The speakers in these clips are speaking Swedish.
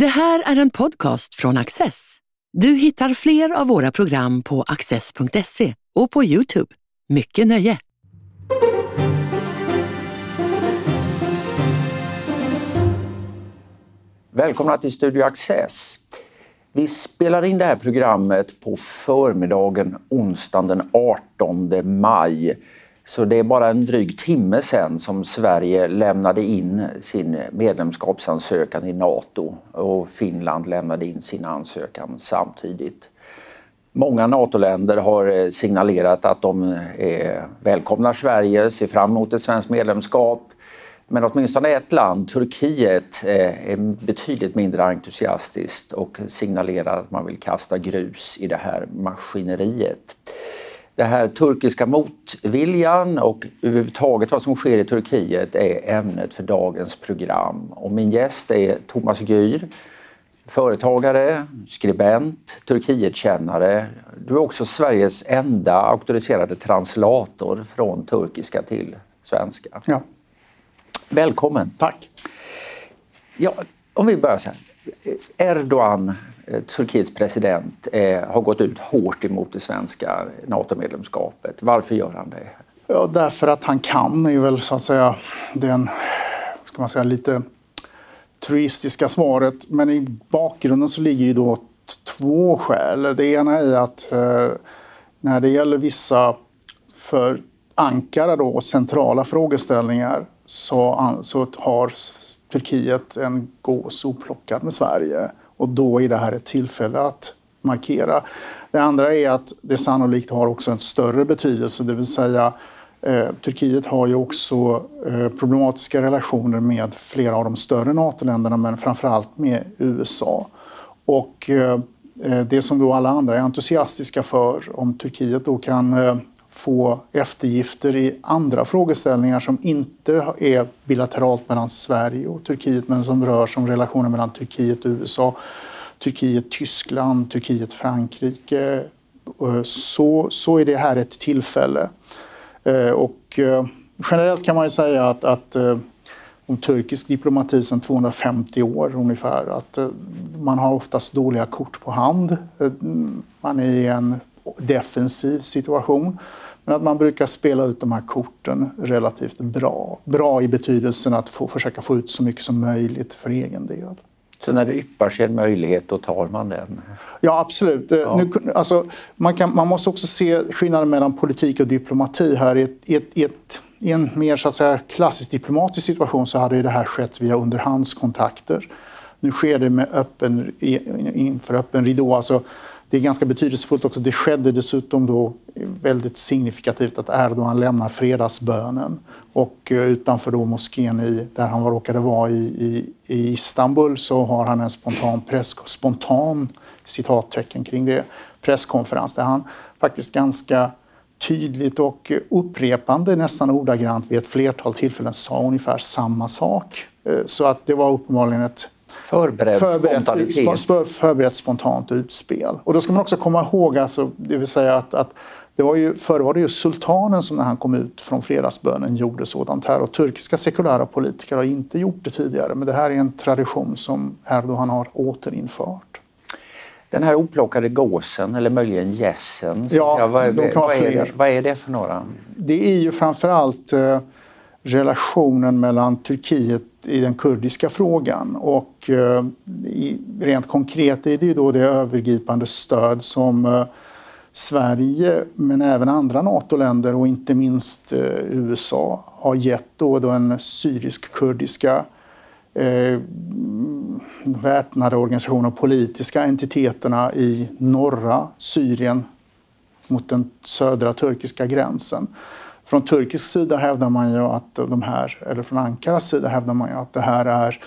Det här är en podcast från Access. Du hittar fler av våra program på access.se och på Youtube. Mycket nöje! Välkomna till Studio Access. Vi spelar in det här programmet på förmiddagen onsdagen den 18 maj. Så det är bara en dryg timme sedan som Sverige lämnade in sin medlemskapsansökan i Nato och Finland lämnade in sin ansökan samtidigt. Många NATO-länder har eh, signalerat att de eh, välkomnar Sverige, ser fram emot ett svenskt medlemskap. Men åtminstone ett land, Turkiet, eh, är betydligt mindre entusiastiskt och signalerar att man vill kasta grus i det här maskineriet. Den här turkiska motviljan och överhuvudtaget vad som sker i Turkiet är ämnet för dagens program. Och min gäst är Thomas Gür, företagare, skribent, Turkietkännare. Du är också Sveriges enda auktoriserade translator från turkiska till svenska. Ja. Välkommen! Tack! Ja, om vi börjar så här. Erdogan, Eh, Turkiets president, eh, har gått ut hårt emot det svenska NATO-medlemskapet. Varför gör han det? Ja, därför att han kan är väl så att säga den, ska man säga, lite truistiska svaret. Men i bakgrunden så ligger ju då två skäl. Det ena är att eh, när det gäller vissa för Ankara då, centrala frågeställningar så, så har Turkiet en gås oplockad med Sverige. Och då är det här ett tillfälle att markera. Det andra är att det sannolikt har också en större betydelse, det vill säga eh, Turkiet har ju också eh, problematiska relationer med flera av de större NATO-länderna, men framförallt med USA. Och eh, eh det som då alla andra är entusiastiska för, om Turkiet då kan eh, få eftergifter i andra frågeställningar som inte är bilateralt mellan Sverige och Turkiet men som rör som relationen mellan Turkiet och USA, Turkiet, Tyskland, Turkiet, Frankrike. Eh, så, så är det här ett tillfälle. Eh, och eh, generellt kan man ju säga att, att om turkisk diplomati sedan 250 år ungefär. Att man har oftast dåliga kort på hand. Man är i en defensiv situation. Men att man brukar spela ut de här korten relativt bra. Bra i betydelsen att få, försöka få ut så mycket som möjligt för egen del. Så när det yppar sig en möjlighet, då tar man den? Ja, absolut. Ja. Nu, alltså, man, kan, man måste också se skillnaden mellan politik och diplomati här. I, ett, i, ett, i, ett, i en mer så att säga, klassisk diplomatisk situation så hade det här skett via underhandskontakter. Nu sker det med öppen, inför öppen ridå. Alltså, det är ganska betydelsefullt också. Det skedde dessutom då väldigt signifikativt att Erdogan lämnar fredagsbönen och eh, utanför då moskén i, där han råkade vara i, i, i Istanbul så har han en spontan, press, spontan citattecken kring det, presskonferens där han faktiskt ganska tydligt och upprepande, nästan ordagrant vid ett flertal tillfällen sa ungefär samma sak. Eh, så att det var uppenbarligen ett Förberedd, förberett, förberett spontant utspel. Och då ska man också komma ihåg, alltså, det vill säga att, att det var ju, förr var det ju sultanen som när han kom ut från fredagsbönen gjorde sådant här. Och turkiska sekulära politiker har inte gjort det tidigare. Men det här är en tradition som Erdogan har återinfört. Den här oplockade gåsen, eller möjligen gässen, ja, vad, vad, vad, är, vad är det för några? Det är ju framförallt eh, relationen mellan Turkiet i den kurdiska frågan. Och eh, rent konkret är det ju då det övergripande stöd som eh, Sverige, men även andra NATO-länder och inte minst eh, USA har gett då den syrisk-kurdiska eh, väpnade organisationer och politiska entiteterna i norra Syrien mot den södra turkiska gränsen. Från turkisk sida hävdar man ju att de här, eller från Ankaras sida hävdar man ju att det här är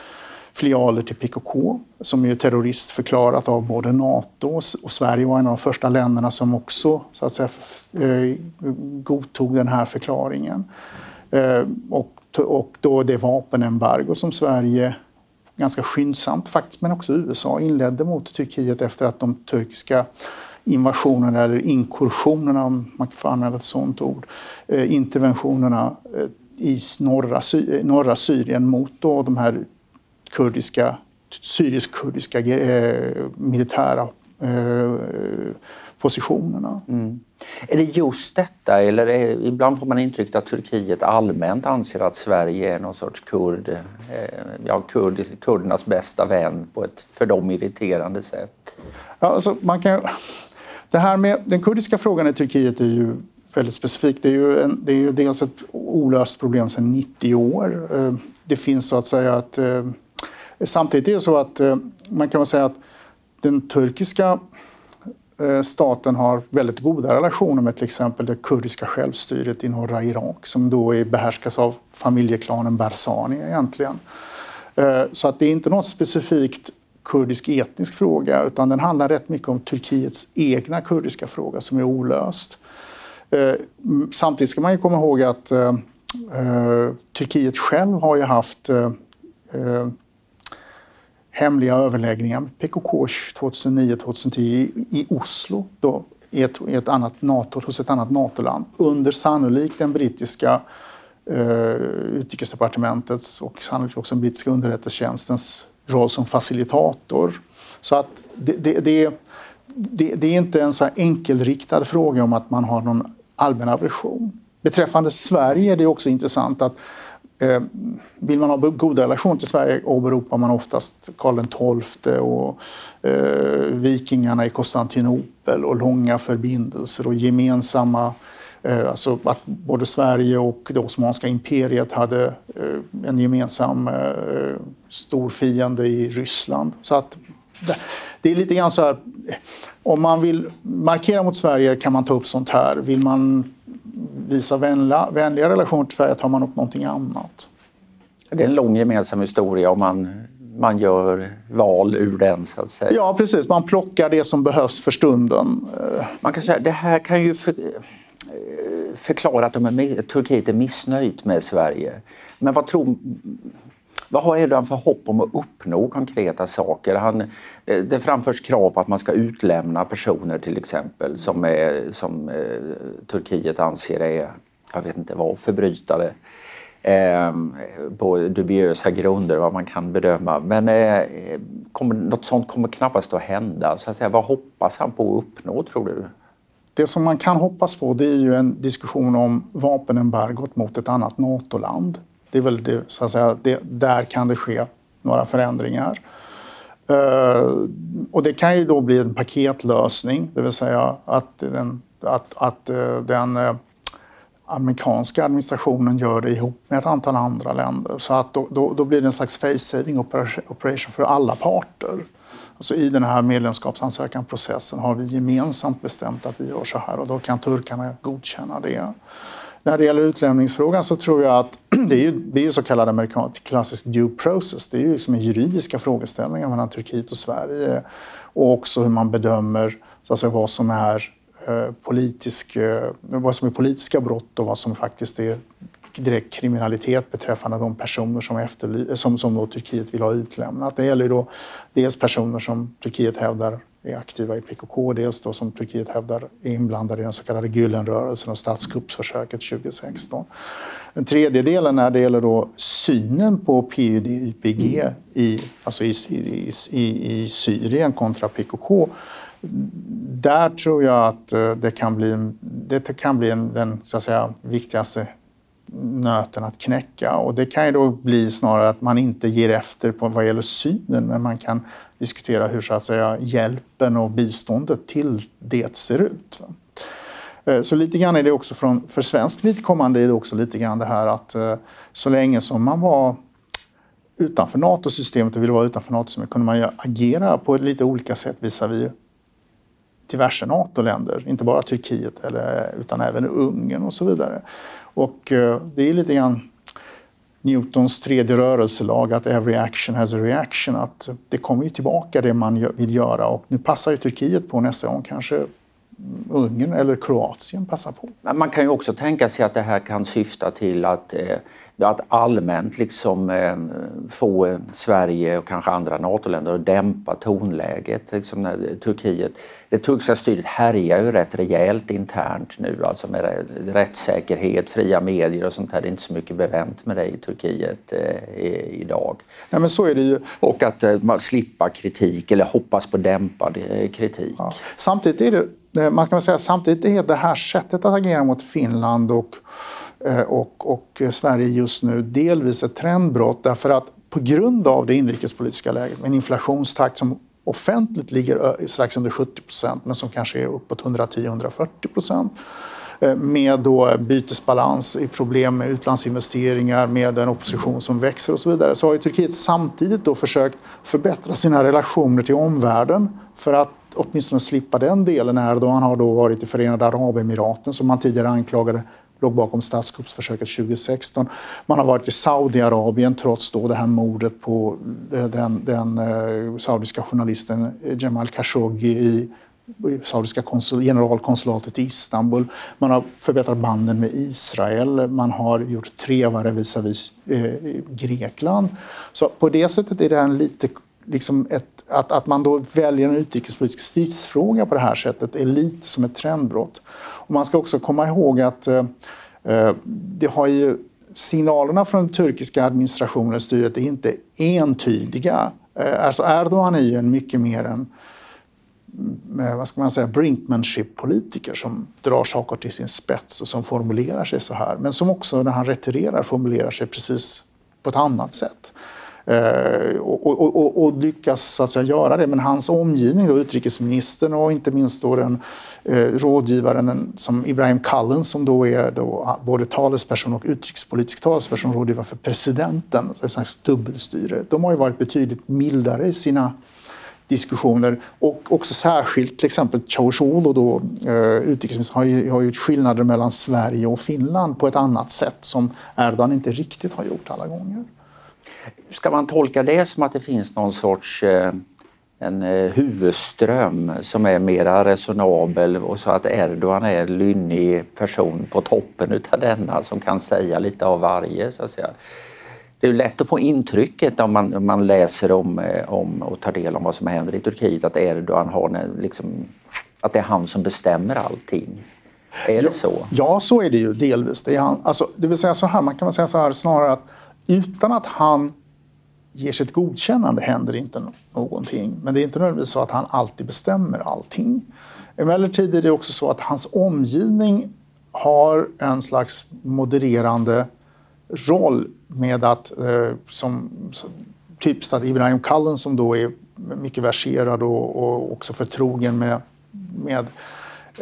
filialer till PKK som är terroristförklarat av både Nato och Sverige var en av de första länderna som också så att säga, eh, godtog den här förklaringen. Eh, och, och då det vapenembargo som Sverige ganska skyndsamt faktiskt, men också USA inledde mot Turkiet efter att de turkiska invasionerna eller inkursionerna, om man får använda ett sådant ord, eh, interventionerna eh, i norra, Sy norra Syrien mot då de här kurdiska syrisk-kurdiska eh, militära eh, positionerna. Mm. Är det just detta, eller är, ibland får man intrycket att Turkiet allmänt anser att Sverige är någon sorts kurd, eh, ja, kurd, kurdernas bästa vän på ett för dem irriterande sätt? Ja, alltså man kan, det här med den kurdiska frågan i Turkiet är ju väldigt specifik. Det är ju, en, det är ju dels ett olöst problem sedan 90 år. Eh, det finns så att säga att... Eh, samtidigt är det så att eh, man kan säga att den turkiska staten har väldigt goda relationer med till exempel det kurdiska självstyret i norra Irak som då är behärskas av familjeklanen Barzani egentligen. Så att det är inte något specifikt kurdisk etnisk fråga utan den handlar rätt mycket om Turkiets egna kurdiska fråga som är olöst. Eh, samtidigt ska man ju komma ihåg att eh, eh, Turkiet själv har ju haft eh, hemliga överläggningar med PKK 2009-2010 i Oslo då, i ett, i ett annat NATO, hos ett annat NATO-land under sannolikt den brittiska eh, utrikesdepartementets och sannolikt också den brittiska underrättelsetjänstens roll som facilitator. Så att det, det, det, det, det är inte en så här enkelriktad fråga om att man har någon allmän aversion. Beträffande Sverige är det också intressant att Eh, vill man ha goda relationer till Sverige åberopar man oftast Karl XII och eh, vikingarna i Konstantinopel och långa förbindelser och gemensamma eh, Alltså att både Sverige och det Osmanska imperiet hade eh, en gemensam eh, stor fiende i Ryssland. Så att det är lite grann så här, om man vill markera mot Sverige kan man ta upp sånt här. Vill man visa vänliga, vänliga relationer till Sverige tar man upp någonting annat. Det är en lång gemensam historia och man, man gör val ur den så att säga. Ja precis, man plockar det som behövs för stunden. Man kan säga det här kan ju för, förklara att de är, Turkiet är missnöjt med Sverige. Men vad tror vad har Erdogan för hopp om att uppnå konkreta saker? Han, eh, det framförs krav på att man ska utlämna personer till exempel som, är, som eh, Turkiet anser är, jag vet inte vad, förbrytare. Eh, på dubiösa grunder, vad man kan bedöma. Men eh, kommer, något sånt kommer knappast att hända. Så att säga, vad hoppas han på att uppnå, tror du? Det som man kan hoppas på det är ju en diskussion om vapenembargot mot ett annat NATO-land. Det är väl det, så att säga, det, där kan det ske några förändringar. Uh, och det kan ju då bli en paketlösning, det vill säga att den, att, att uh, den uh, amerikanska administrationen gör det ihop med ett antal andra länder. Så att då, då, då blir det en slags face-saving operation för alla parter. Alltså I den här medlemskapsansökanprocessen har vi gemensamt bestämt att vi gör så här och då kan turkarna godkänna det. När det gäller utlämningsfrågan så tror jag att det är ju, det är ju så kallad amerikansk klassisk due process. Det är ju liksom juridiska frågeställningar mellan Turkiet och Sverige och också hur man bedömer så att säga, vad som är Eh, politisk, eh, vad som är politiska brott och vad som faktiskt är direkt kriminalitet beträffande de personer som, efterly- som, som då Turkiet vill ha utlämnat. Det gäller då dels personer som Turkiet hävdar är aktiva i PKK, dels då som Turkiet hävdar är inblandade i den så kallade Gülenrörelsen och statskuppsförsöket 2016. Den tredje delen när det gäller då synen på PYD-YPG i, alltså i, i, i, i Syrien kontra PKK där tror jag att eh, det kan bli, det kan bli den så att säga, viktigaste nöten att knäcka. Och det kan ju då bli snarare att man inte ger efter på vad gäller synen men man kan diskutera hur så att säga, hjälpen och biståndet till det ser ut. Eh, så lite grann är det också från, för svenskt vidkommande är det också lite grann det här att eh, så länge som man var utanför NATO-systemet och ville vara utanför NATO-systemet kunde man ju agera på lite olika sätt visavi diverse NATO-länder, inte bara Turkiet eller, utan även Ungern och så vidare. Och eh, det är lite grann Newtons tredje rörelselag, att every action has a reaction. Att det kommer ju tillbaka det man vill göra och nu passar ju Turkiet på nästa gång kanske Ungern eller Kroatien passar på. Man kan ju också tänka sig att det här kan syfta till att eh, att allmänt liksom eh, få Sverige och kanske andra NATO-länder att dämpa tonläget. Liksom när Turkiet, det turkiska styret härjar ju rätt rejält internt nu alltså med rättssäkerhet, fria medier och sånt där. Det är inte så mycket bevänt med det i Turkiet eh, idag. Nej, men så är det ju. Och att eh, man slippa kritik eller hoppas på dämpad eh, kritik. Ja. Samtidigt är det, eh, man kan säga, samtidigt är det här sättet att agera mot Finland och Eh, Eh, och, och eh, Sverige just nu delvis ett trendbrott därför att på grund av det inrikespolitiska läget med en inflationstakt som offentligt ligger strax under 70 procent men som kanske är uppåt 110-140 procent eh, med då bytesbalans, i problem med utlandsinvesteringar, med en opposition som växer och så vidare, så har ju Turkiet samtidigt då försökt förbättra sina relationer till omvärlden för att åtminstone slippa den delen. Erdogan har då varit i Förenade Arabemiraten som man tidigare anklagade låg bakom statskuppsförsöket 2016. Man har varit i Saudiarabien trots då det här mordet på eh, den, den eh, saudiska journalisten Jamal Khashoggi i saudiska konsul, generalkonsulatet i Istanbul. Man har förbättrat banden med Israel. Man har gjort trevare visavi eh, Grekland. Så på det sättet är det en lite liksom ett, att, att man då väljer en utrikespolitisk stridsfråga på det här sättet är lite som ett trendbrott. Och man ska också komma ihåg att eh, eh det har ju, signalerna från den turkiska administrationen, och styret, är inte entydiga. Eh, alltså Erdogan är ju en mycket mer en mm, eh, vad ska man säga, brinkmanship-politiker som drar saker till sin spets och som formulerar sig så här. Men som också när han retirerar formulerar sig precis på ett annat sätt. Eh, och, och, och, och, lyckas så att säga, göra det. Men hans omgivning, då, utrikesministern och inte minst då den eh, rådgivaren som Ibrahim Kallen som då är då ah, både talesperson och utrikespolitisk talesperson, rådgivare för presidenten, ett slags dubbelstyre. De har ju varit betydligt mildare i sina diskussioner. Och också särskilt till exempel Cavusoglu, då, eh, utrikesministern, har, ju, har gjort skillnader mellan Sverige och Finland på ett annat sätt som Erdogan inte riktigt har gjort alla gånger. Ska man tolka det som att det finns någon sorts eh, en eh, huvudström som är mera resonabel och så att Erdogan är en lynnig person på toppen utav denna som kan säga lite av varje så att säga. Det är lätt att få intrycket om man, om man läser om, eh, om och tar del av vad som händer i Turkiet att Erdogan har liksom, att det är han som bestämmer allting. Är det så? Ja, så är det ju delvis. Det, är han, alltså, det vill säga så här, man kan väl säga så här snarare att utan att han ger sitt godkännande händer inte någonting. Men det är inte nödvändigtvis så att han alltid bestämmer allting. Emellertid är det också så att hans omgivning har en slags modererande roll med att, eh, som, som typiskt att Ibrahim Kallen som då är mycket verserad och, och också förtrogen med, med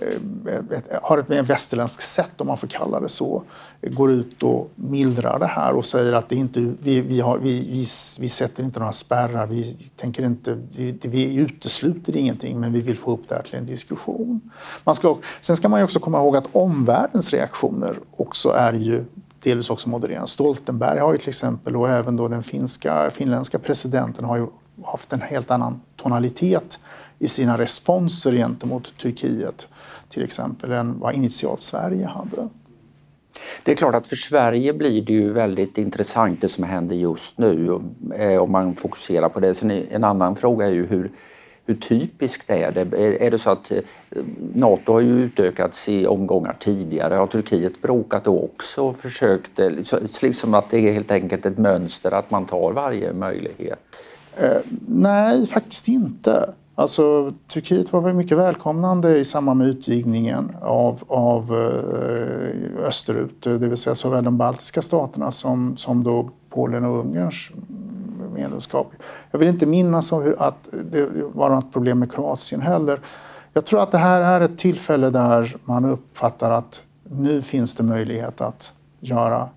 Eh, har ett mer västerländskt sätt, om man får kalla det så, går ut och mildrar det här och säger att det inte, vi, vi, har, vi, vi, vi sätter inte några spärrar, vi, tänker inte, vi, vi utesluter ingenting men vi vill få upp det här till en diskussion. Man ska, sen ska man ju också komma ihåg att omvärldens reaktioner också är ju delvis också modererande. Stoltenberg har ju till exempel och även då den finska, finländska presidenten har ju haft en helt annan tonalitet i sina responser gentemot Turkiet till exempel än vad initialt Sverige hade. Det är klart att för Sverige blir det ju väldigt intressant det som händer just nu eh, om man fokuserar på det. Sen en annan fråga är ju hur, hur typiskt är det? Är det så att eh, Nato har ju utökats i omgångar tidigare? Har Turkiet bråkat då också och försökt? Eh, liksom att det är helt enkelt ett mönster att man tar varje möjlighet? Eh, nej, faktiskt inte. Alltså, Turkiet var mycket välkomnande i samband med utvidgningen av, av eh, österut, eh, det vill säga såväl de baltiska staterna som, som då Polen och Ungerns medlemskap. Jag vill inte minnas att det var något problem med Kroatien heller. Jag tror att det här är ett tillfälle där man uppfattar att nu finns det möjlighet att göra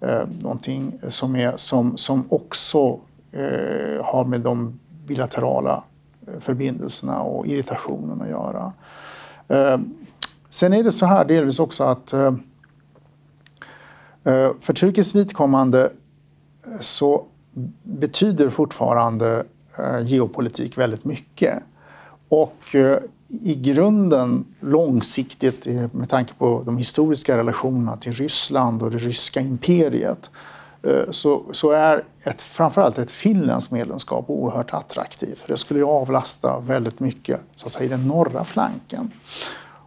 eh, någonting som, är, som, som också eh, har med de bilaterala förbindelserna och irritationen att göra. Eh, sen är det så här delvis också att eh, eh, för turkiskt vidkommande så betyder fortfarande geopolitik väldigt mycket. Och i grunden långsiktigt med tanke på de historiska relationerna till Ryssland och det ryska imperiet Eh, så, så är ett, framförallt ett finländskt medlemskap oerhört attraktivt. För det skulle ju avlasta väldigt mycket så att säga, i den norra flanken.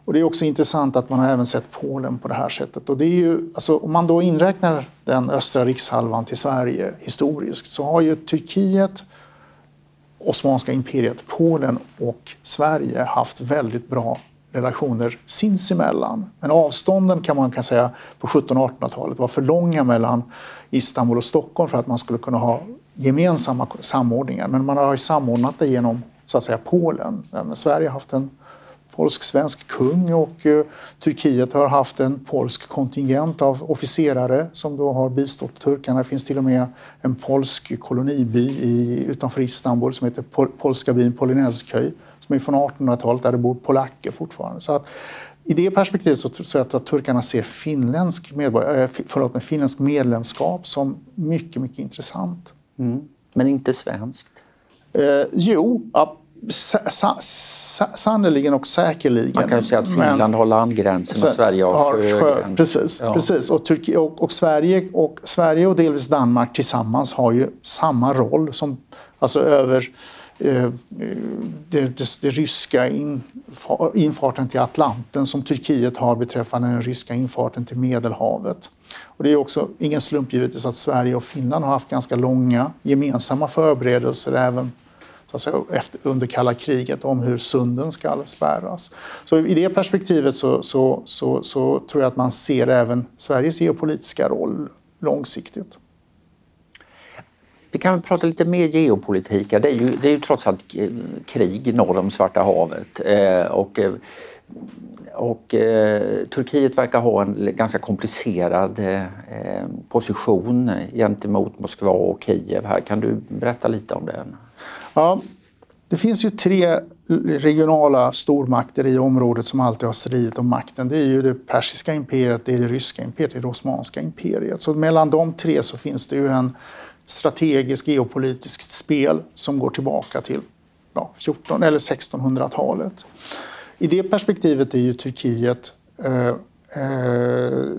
Och det är också intressant att man har även sett Polen på det här sättet. Och det är ju, alltså, om man då inräknar den östra rikshalvan till Sverige historiskt så har ju Turkiet, Osmanska imperiet, Polen och Sverige haft väldigt bra relationer sinsemellan. Men avstånden kan man kan säga på 1700 och 1800-talet var för långa mellan Istanbul och Stockholm för att man skulle kunna ha gemensamma samordningar. Men man har ju samordnat det genom så att säga Polen. Sverige har haft en polsk-svensk kung och eh, Turkiet har haft en polsk kontingent av officerare som då har bistått turkarna. Det finns till och med en polsk koloniby i, utanför Istanbul som heter Pol polska byn Polynezköj som är från 1800-talet där det bor polacker fortfarande. Så att, i det perspektivet så tror jag att turkarna ser finländsk, medborg- äh, förlåt, finländsk medlemskap som mycket, mycket intressant. Mm. Men inte svenskt? Eh, jo, sannerligen och säkerligen. Man kan ju säga att Finland men, har landgränsen och Sverige har, har sjögräns. Precis, ja. precis. Och, Turki, och, och, Sverige, och Sverige och delvis Danmark tillsammans har ju samma roll som alltså över eh, Eh, det, det, det, ryska infar, infarten till Atlanten som Turkiet har beträffande den ryska infarten till Medelhavet. Och det är också ingen slump givetvis att Sverige och Finland har haft ganska långa gemensamma förberedelser även så att säga, efter, under kalla kriget om hur sunden ska spärras. Så I det perspektivet så, så, så, så tror jag att man ser även Sveriges geopolitiska roll långsiktigt. Vi kan väl prata lite mer geopolitik. Det är ju, det är ju trots allt eh, krig norr om Svarta havet. Eh, och, eh, och eh, Turkiet verkar ha en ganska komplicerad eh, eh, position gentemot Moskva och Kiev. Här. Kan du berätta lite om det? Ja, det finns ju tre regionala stormakter i området som alltid har stridit om makten. Det är ju det persiska imperiet, det är det ryska imperiet, det är det osmanska imperiet. Så mellan de tre så finns det ju en strategiskt geopolitiskt spel som går tillbaka till ja, 14 eller 1600-talet. I det perspektivet är ju Turkiet eh, eh,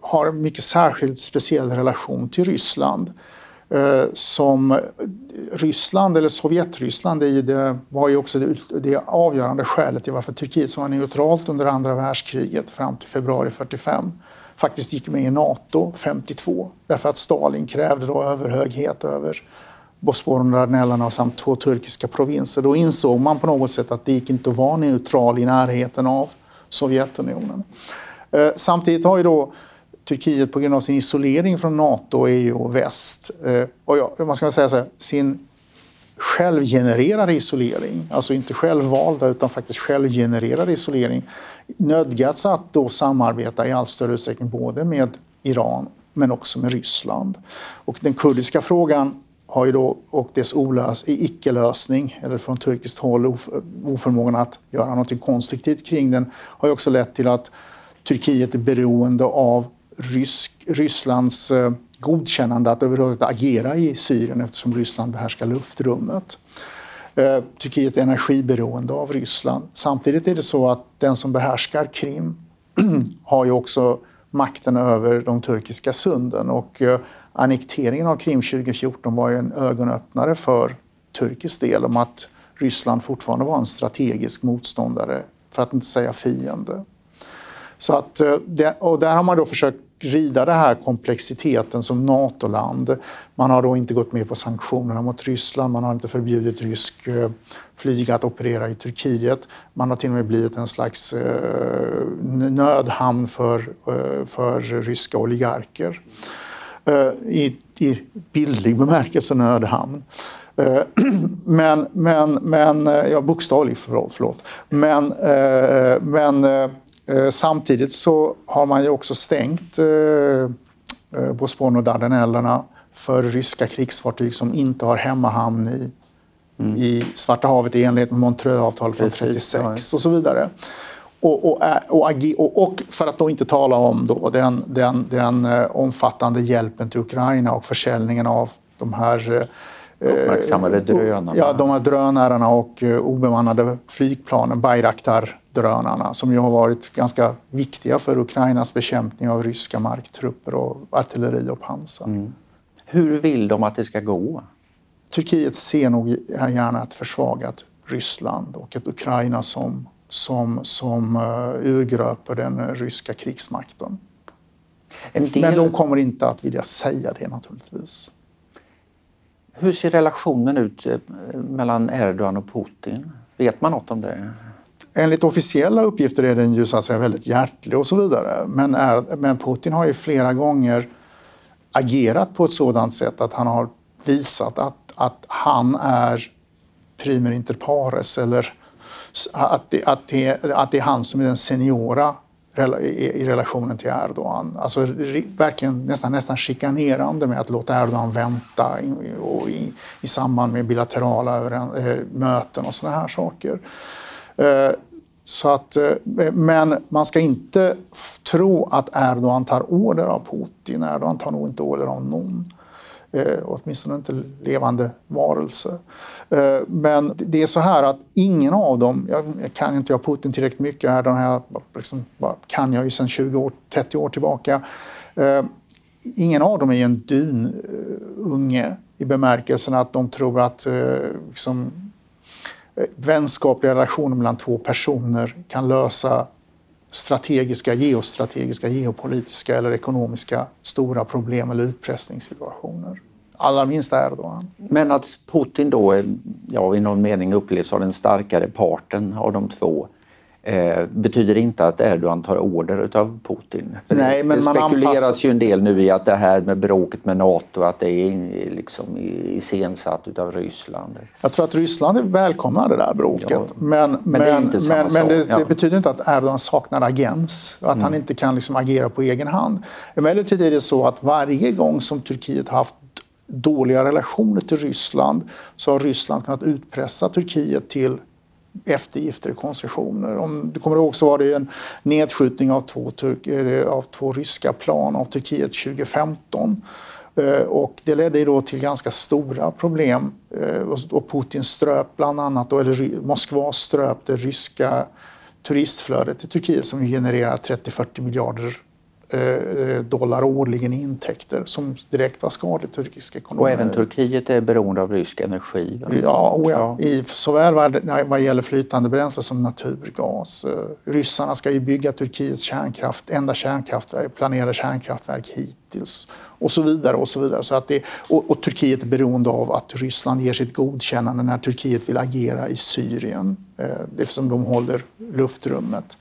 har en mycket särskilt speciell relation till Ryssland. Eh, som Ryssland, eller Sovjetryssland, det, det var ju också det, det, avgörande skälet till varför Turkiet, som var neutralt under andra världskriget fram till februari 45, faktiskt gick med i Nato 52. Därför att Stalin krävde då överhöghet över Bosporen och Dardanellerna samt två turkiska provinser. Då insåg man på något sätt att det gick inte att vara neutral i närheten av Sovjetunionen. Eh, samtidigt har ju då Turkiet på grund av sin isolering från Nato, EU och väst eh, och ja, man ska säga så här, sin självgenererar isolering, alltså inte självvalda utan faktiskt självgenererar isolering, nödgats att då samarbeta i allt större utsträckning både med Iran men också med Ryssland. Och den kurdiska frågan har ju då, och dess olös, icke-lösning, eller från turkiskt håll oförmågan att göra något konstruktivt kring den, har ju också lett till att Turkiet är beroende av Rysk, Rysslands eh, godkännande att överhuvudtaget agera i Syrien eftersom Ryssland behärskar luftrummet. Eh, Turkiet är energiberoende av Ryssland. Samtidigt är det så att den som behärskar Krim har ju också makten över de turkiska sunden och eh, annekteringen av Krim 2014 var ju en ögonöppnare för turkisk del om att Ryssland fortfarande var en strategisk motståndare, för att inte säga fiende. Så att, eh, och där har man då försökt rida den här komplexiteten som NATO-land. Man har då inte gått med på sanktionerna mot Ryssland, man har inte förbjudit rysk eh, flyg att operera i Turkiet. Man har till och med blivit en slags eh, nödhamn för, eh, för ryska oligarker. I, I bildlig bemärkelse nödhamn. Men, men, men, ja bokstavligt förlåt, förlåt. Men, men Eh, samtidigt så har man ju också stängt eh, eh, Bosporen och Dardanellerna för ryska krigsfartyg som inte har hemmahamn i, mm. i Svarta havet i enlighet med Montreuxavtalet från 1936 och så vidare. Och, och, och, och, för att då inte tala om då den, den, den omfattande hjälpen till Ukraina och försäljningen av de här Uppmärksammade drönarna. Ja, de här drönarna och obemannade flygplanen, Bayraktar drönarna som ju har varit ganska viktiga för Ukrainas bekämpning av ryska marktrupper och artilleri och pansar. Mm. Hur vill de att det ska gå? Turkiet ser nog gärna ett försvagat Ryssland och ett Ukraina som, som, som uh, urgröper den ryska krigsmakten. Del... Men de kommer inte att vilja säga det naturligtvis. Hur ser relationen ut eh, mellan Erdogan och Putin? Vet man något om det? Enligt officiella uppgifter är den ju så att säga väldigt hjärtlig och så vidare. Men, är, men Putin har ju flera gånger agerat på ett sådant sätt att han har visat att, att han är primer inter pares eller att det, att, det, att det är han som är den seniora i relationen till Erdogan. Alltså verkligen nästan, nästan chikanerande med att låta Erdogan vänta i, i, i samband med bilaterala äh, möten och sådana här saker. Eh, så att, eh, men man ska inte tro att Erdogan tar order av Putin. Erdogan tar nog inte order av någon. Eh, åtminstone inte levande varelse. Eh, men det är så här att ingen av dem, jag, kan inte jag Putin tillräckligt mycket här, den här liksom, kan jag ju sedan 20 år, 30 år tillbaka. Eh, ingen av dem är en dununge eh, i bemärkelsen att de tror att liksom, Eh, vänskapliga relationer mellan två personer kan lösa strategiska, geostrategiska, geopolitiska eller ekonomiska stora problem eller utpressningssituationer. Allra minst Erdogan. Men att Putin då eh, ja, i någon mening upplevs av den starkare parten av de två eh, betyder inte att Erdogan tar order av Putin. Nej, det, men det spekuleras anpassar... ju en del nu i att det här med bråket med Nato att det är liksom iscensatt av Ryssland. Jag tror att Ryssland välkomnar det där bråket. Ja, men, men, men, det, är inte men, men det, ja. det, betyder inte att Erdogan saknar agens och att mm. han inte kan liksom agera på egen hand. Emellertid är det så att varje gång som Turkiet har haft dåliga relationer till Ryssland så har Ryssland kunnat utpressa Turkiet till eftergifter och koncessioner. Om du kommer ihåg så var det en nedskjutning av två, eh, av två ryska plan av Turkiet 2015. Eh, och det ledde då till ganska stora problem. Eh, och Putin ströp bland annat, eller Moskva ströp det ryska turistflödet till Turkiet som genererar 30-40 miljarder dollar årligen i intäkter som direkt var skadligt turkisk ekonomi. Och även Turkiet är beroende av rysk energi? Ja, och ja. I, såväl vad, vad gäller flytande bränsle som naturgas. Eh, ryssarna ska ju bygga Turkiets kärnkraft, enda kärnkraftverk, planerade kärnkraftverk hittills och så vidare. Och så vidare. Så att det, och, och, Turkiet är beroende av att Ryssland ger sitt godkännande när Turkiet vill agera i Syrien eh, eftersom de håller luftrummet.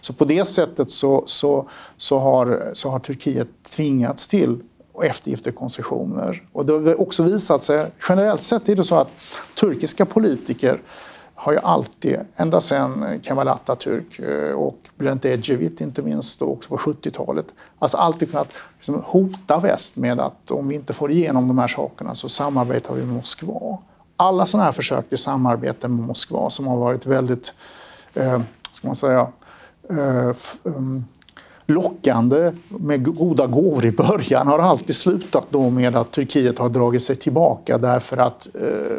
Så på det sättet så, så, så, har, så har Turkiet tvingats till eftergifterkoncessioner. Och det har också visat sig, generellt sett är det så att turkiska politiker har ju alltid, ända sedan Kemal Atatürk eh, och Bülent Ecevit inte minst också på 70-talet, alltså alltid kunnat liksom hota väst med att om vi inte får igenom de här sakerna så samarbetar vi med Moskva. Alla sådana här försök till samarbete med Moskva som har varit väldigt, eh, ska man säga, Eh, ehm, lockande med goda gåvor i början har alltid slutat då med att Turkiet har dragit sig tillbaka därför att eh,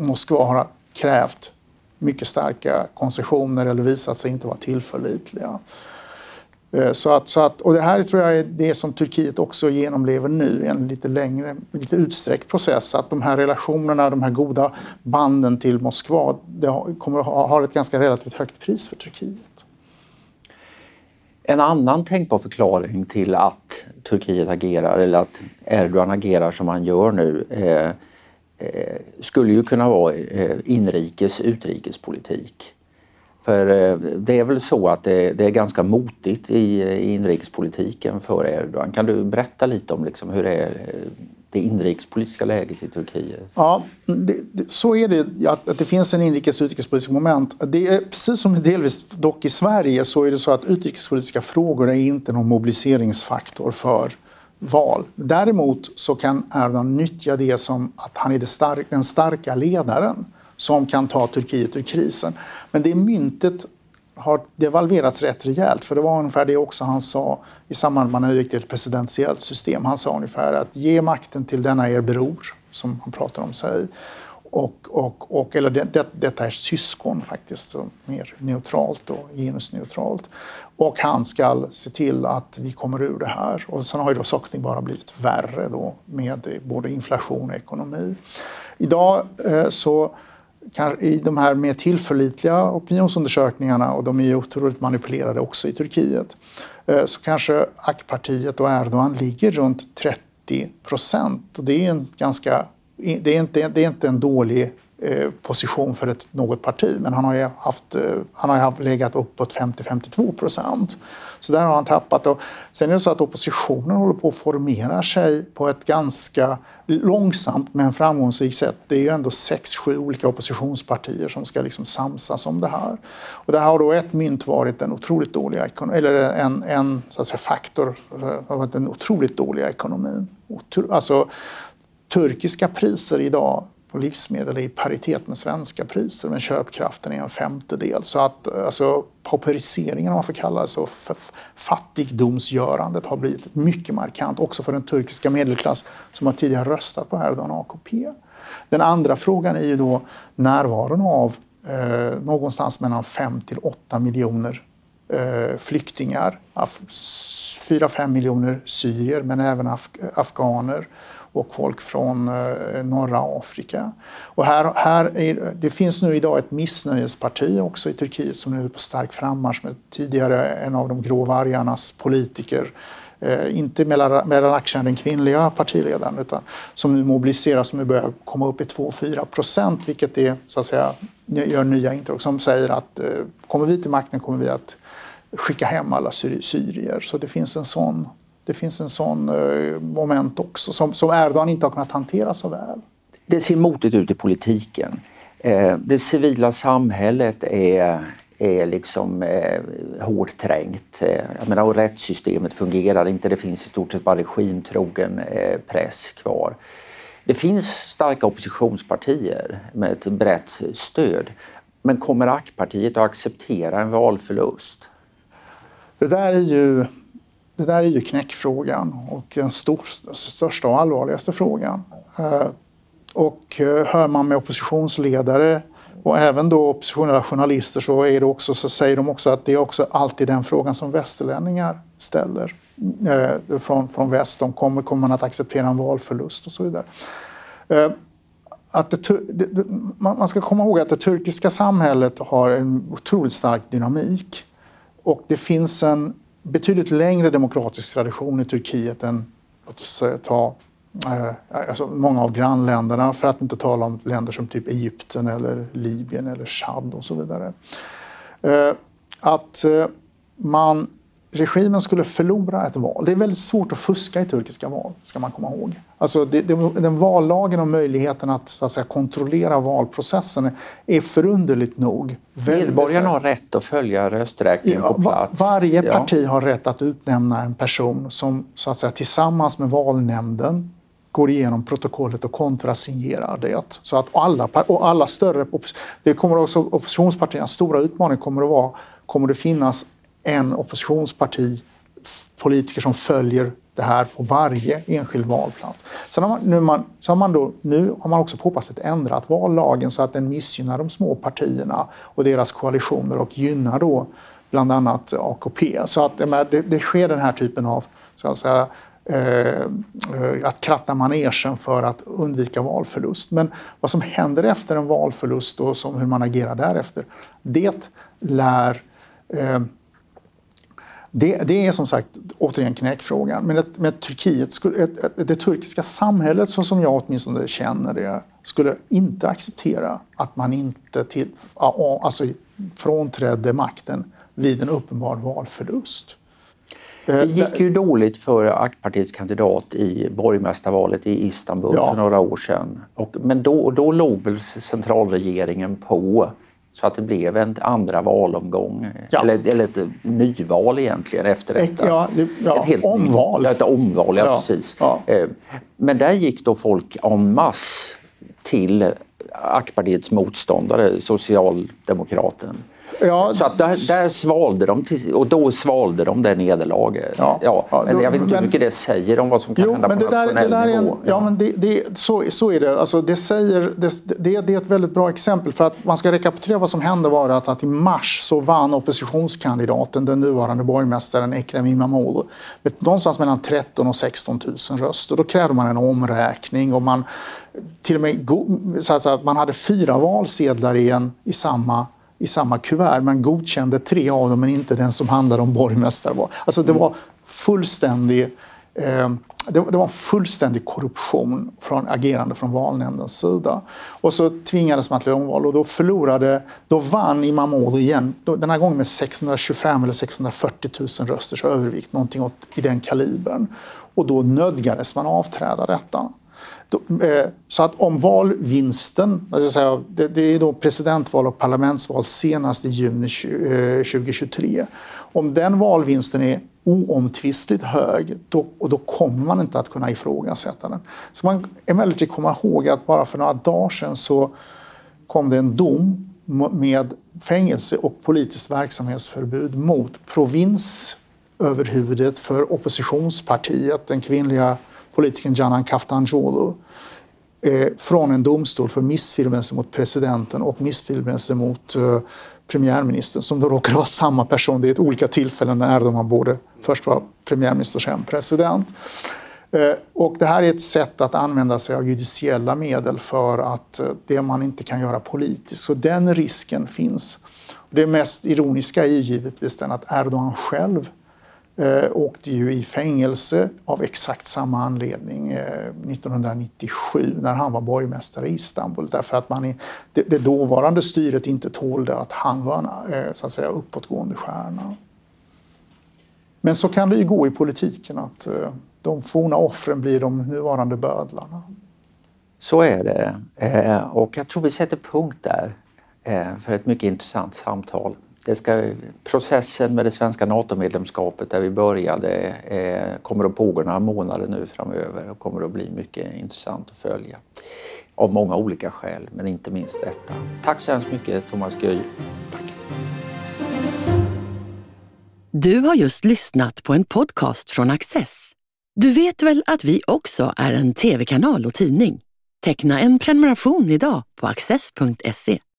Moskva har krävt mycket starka koncessioner eller visat sig inte vara tillförlitliga. Eh, så att, så att, och det här tror jag är det som Turkiet också genomlever nu, en lite längre, lite utsträckt process. Att de här relationerna, de här goda banden till Moskva, det kommer att ha, ha ett ganska relativt högt pris för Turkiet. En annan tänkbar förklaring till att Turkiet agerar eller att Erdogan agerar som han gör nu eh, eh skulle ju kunna vara eh, inrikes utrikespolitik. För eh, det är väl så att det, det är ganska motigt i, eh, i, inrikespolitiken för Erdogan. Kan du berätta lite om liksom hur det är det inrikespolitiska läget i Turkiet? Ja, det, det, så är det. Att, att det finns en inrikes och utrikespolitisk moment. Det är precis som delvis dock i Sverige så är det så att utrikespolitiska frågor är inte någon mobiliseringsfaktor för val. Däremot så kan Erdogan nyttja det som att han är det stark, den starka ledaren som kan ta Turkiet ur krisen. Men det myntet har devalverats rätt rejält. För det var ungefär det också han sa i samband med att han övergick till ett presidentiellt system. Han sa ungefär att ge makten till denna er bror, som han pratar om sig. och, och, och, eller det, det, detta är syskon faktiskt, mer neutralt och genusneutralt. Och han ska se till att vi kommer ur det här. Och sen har ju då saker bara blivit värre då med både inflation och ekonomi. Idag eh, så i de här mer tillförlitliga opinionsundersökningarna, och de är ju otroligt manipulerade också i Turkiet, eh, så kanske AK-partiet och Erdogan ligger runt 30 procent. Och det är en ganska det är inte, det är inte en dålig Eh, position för ett, något parti, men han har ju haft, eh, han har ju haft legat uppåt 50-52 procent. Så där har han tappat. Och sen är det så att oppositionen håller på att formera sig på ett ganska långsamt men framgångsrikt sätt. Det är ju ändå sex, sju olika oppositionspartier som ska liksom samsas om det här. Och det har då ett mynt varit den otroligt dåliga ekonomin, eller en, en så att säga, faktor eh, den otroligt dåliga ekonomin. Alltså, turkiska priser idag på livsmedel är i paritet med svenska priser, men köpkraften är en femtedel. Så att alltså, pauperiseringen, om man får kalla det så, fattigdomsgörandet har blivit mycket markant också för den turkiska medelklass som har tidigare röstat på Erdogan och AKP. Den andra frågan är ju då närvaron av eh, någonstans mellan 5 till 8 miljoner eh, flyktingar. 4-5 miljoner syrier, men även af afghaner och folk från eh, norra Afrika. Och här, här är, det finns nu idag ett missnöjesparti också i Turkiet som nu är på stark frammarsch med tidigare en av de grå vargarnas politiker Eh, inte Meral Akşener, den kvinnliga partiledaren, utan som nu mobiliseras, som nu börjar komma upp i 2-4 procent, vilket är, så att säga, gör nya intryck, som säger att eh, kommer vi till makten kommer vi att skicka hem alla syrier. Så det finns en sån det finns en sån eh, moment också som, som Erdogan inte har kunnat hantera så väl. Det ser motigt ut i politiken. Eh, det civila samhället är, är liksom eh, hårt trängt. Jag menar, och rättssystemet fungerar inte. Det finns i stort sett bara regimtrogen press kvar. Det finns starka oppositionspartier med ett brett stöd. Men kommer AK-partiet att acceptera en valförlust? Det där är ju det där är ju knäckfrågan och den stor, största och allvarligaste frågan. Eh, och eh, hör man med oppositionsledare och även då oppositionella journalister så, är det också, så säger de också att det är också alltid den frågan som västerlänningar ställer eh, från, från väst. De kommer, kommer man att acceptera en valförlust och så vidare. Eh, att det, det, man ska komma ihåg att det turkiska samhället har en otroligt stark dynamik och det finns en betydligt längre demokratisk tradition i Turkiet än låt oss ta eh, alltså många av grannländerna, för att inte tala om länder som typ Egypten eller Libyen eller Chad och så vidare. Eh, att eh, man regimen skulle förlora ett val. Det är väldigt svårt att fuska i turkiska val, ska man komma ihåg. Alltså det, det, den vallagen och möjligheten att, att säga, kontrollera valprocessen är förunderligt nog. Medborgarna har rätt att följa rösträkningen ja, på plats. Varje parti ja. har rätt att utnämna en person som så att säga, tillsammans med valnämnden går igenom protokollet och kontrasignerar det. Så att alla, och alla större, det kommer också oppositionspartiernas stora utmaning kommer att vara, kommer det finnas en oppositionsparti politiker som följer det här på varje enskild valplats. Sen har man, nu, man, så har man då, nu har man också på hoppas ändrat vallagen så att den missgynnar de små partierna och deras koalitioner och gynnar då bland annat AKP. Så att det, det sker den här typen av så att, säga, eh, eh, att kratta manegen för att undvika valförlust. Men vad som händer efter en valförlust och som, hur man agerar därefter, det lär eh, det, det, är som sagt återigen knäckfrågan. Men ett, med Turkiet, skulle, ett, ett, det turkiska samhället så som jag åtminstone känner det skulle inte acceptera att man inte till, alltså, frånträdde makten vid en uppenbar valförlust. Eh, det gick ju dåligt för AK-partiets kandidat i borgmästarvalet i Istanbul ja. för några år sedan. Och, men då, då låg väl centralregeringen på så att det blev en andra valomgång, ja. eller, eller ett nyval egentligen efter detta. Ja, det, ja, ett helt omval. Ett omval, ja, precis. Eh, men där gick då folk en masse till AK-partiets motståndare, Socialdemokraten. Ja, så att där, där svalde de till, och då svalde de det nederlaget. Ja, ja, men då, jag vet inte men, hur mycket det säger om vad som kan jo, hända på det nationell där, det där nivå. En, ja, men det, det, så, så är det. Alltså, det, säger, det, det, det är ett väldigt bra exempel. För att man ska rekapitulera vad som hände var att, att i mars så vann oppositionskandidaten, den nuvarande borgmästaren Ekrem Imamoglu, någonstans mellan 13 och 16 000 röster. Då krävde man en omräkning och man till och med så att man hade fyra valsedlar i, en, i samma i samma kuvert men godkände tre av dem men inte den som handlade om borgmästarval. Alltså det var fullständig eh, det, var fullständig korruption från agerande från valnämndens sida. Och så tvingades man till omval och då förlorade, då vann Imamoglu igen, den här gången med 625 eller 640 000 rösters övervikt, någonting åt, i den kalibern. Och då nödgades man avträda detta. Eh, så att om valvinsten, alltså det är då presidentval och parlamentsval senast i juni 2023. Eh, om den valvinsten är oomtvistligt hög då, och då kommer man inte att kunna ifrågasätta den. Så man emellertid komma ihåg att bara för några dagar sedan så kom det en dom med fängelse och politiskt verksamhetsförbud mot provinsöverhuvudet för oppositionspartiet, den kvinnliga politikern Canan Kaftanoglu eh, från en domstol för missfirmelse mot presidenten och missfirmelse mot eh, premiärministern som då råkar vara samma person. Det är ett olika tillfällen när Erdogan borde först vara premiärminister och sen president. Eh, och det här är ett sätt att använda sig av judiciella medel för att eh, det man inte kan göra politiskt. Så den risken finns. Det mest ironiska är givetvis den att Erdogan själv eh, åkte ju i fängelse av exakt samma anledning eh, 1997 när han var borgmästare i Istanbul. Därför att man i, det, det dåvarande styret inte tålde att han var en eh, så att säga, uppåtgående stjärna. Men så kan det ju gå i politiken att eh, de forna offren blir de nuvarande bödlarna. Så är det. Eh, och jag tror vi sätter punkt där eh, för ett mycket intressant samtal. Det ska, processen med det svenska NATO-medlemskapet där vi började eh, kommer att pågå några månader nu framöver och kommer att bli mycket intressant att följa. Av många olika skäl, men inte minst detta. Tack så hemskt mycket Thomas Göj. Tack. Du har just lyssnat på en podcast från Access. Du vet väl att vi också är en tv-kanal och tidning? Teckna en prenumeration idag på access.se.